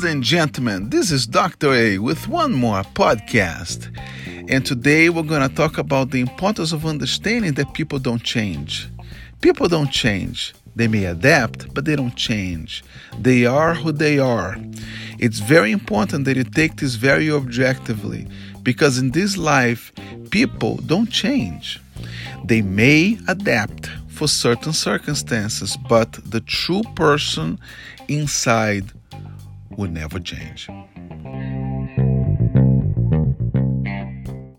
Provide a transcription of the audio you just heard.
and gentlemen, this is Dr. A with one more podcast. And today we're going to talk about the importance of understanding that people don't change. People don't change. They may adapt, but they don't change. They are who they are. It's very important that you take this very objectively because in this life, people don't change. They may adapt for certain circumstances, but the true person inside will never change.